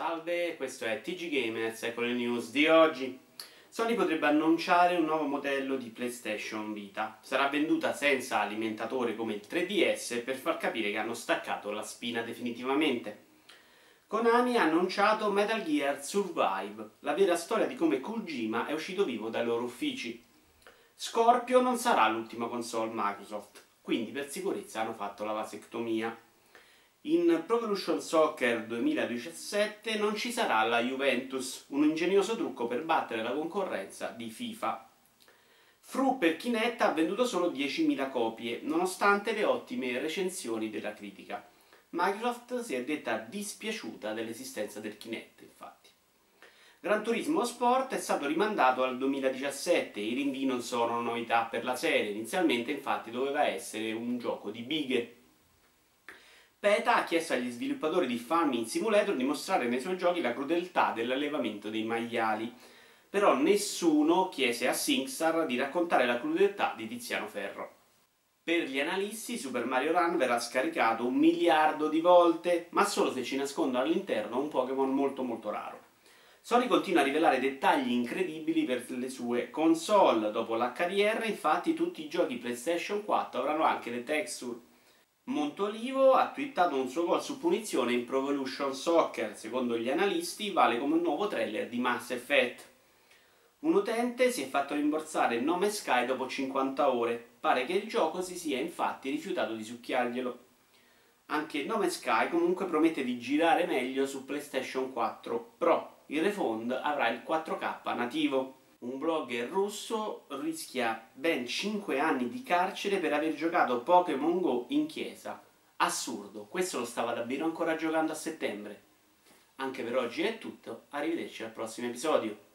Salve, questo è TG Gamers, ecco le news di oggi. Sony potrebbe annunciare un nuovo modello di PlayStation Vita. Sarà venduta senza alimentatore come il 3DS per far capire che hanno staccato la spina definitivamente. Konami ha annunciato Metal Gear Survive, la vera storia di come Kojima è uscito vivo dai loro uffici. Scorpio non sarà l'ultima console Microsoft, quindi per sicurezza hanno fatto la vasectomia. In Pro Evolution Soccer 2017 non ci sarà la Juventus, un ingegnoso trucco per battere la concorrenza di FIFA. Fru per Kinect ha venduto solo 10.000 copie, nonostante le ottime recensioni della critica. Microsoft si è detta dispiaciuta dell'esistenza del Kinect, infatti. Gran Turismo Sport è stato rimandato al 2017, i rinvii non sono novità per la serie, inizialmente infatti doveva essere un gioco di bighe. PETA ha chiesto agli sviluppatori di Farming Simulator di mostrare nei suoi giochi la crudeltà dell'allevamento dei maiali, però nessuno chiese a SingStar di raccontare la crudeltà di Tiziano Ferro. Per gli analisti Super Mario Run verrà scaricato un miliardo di volte, ma solo se ci nascondono all'interno un Pokémon molto molto raro. Sony continua a rivelare dettagli incredibili per le sue console. Dopo l'HDR, infatti, tutti i giochi PlayStation 4 avranno anche le texture Montolivo ha twittato un suo gol su punizione in Pro Evolution Soccer, secondo gli analisti vale come un nuovo trailer di Mass Effect. Un utente si è fatto rimborsare il nome Sky dopo 50 ore, pare che il gioco si sia infatti rifiutato di succhiarglielo. Anche il nome Sky comunque promette di girare meglio su PlayStation 4 Pro, il refund avrà il 4K nativo un blogger russo rischia ben 5 anni di carcere per aver giocato Pokémon Go in chiesa. Assurdo, questo lo stava davvero ancora giocando a settembre. Anche per oggi è tutto, arrivederci al prossimo episodio.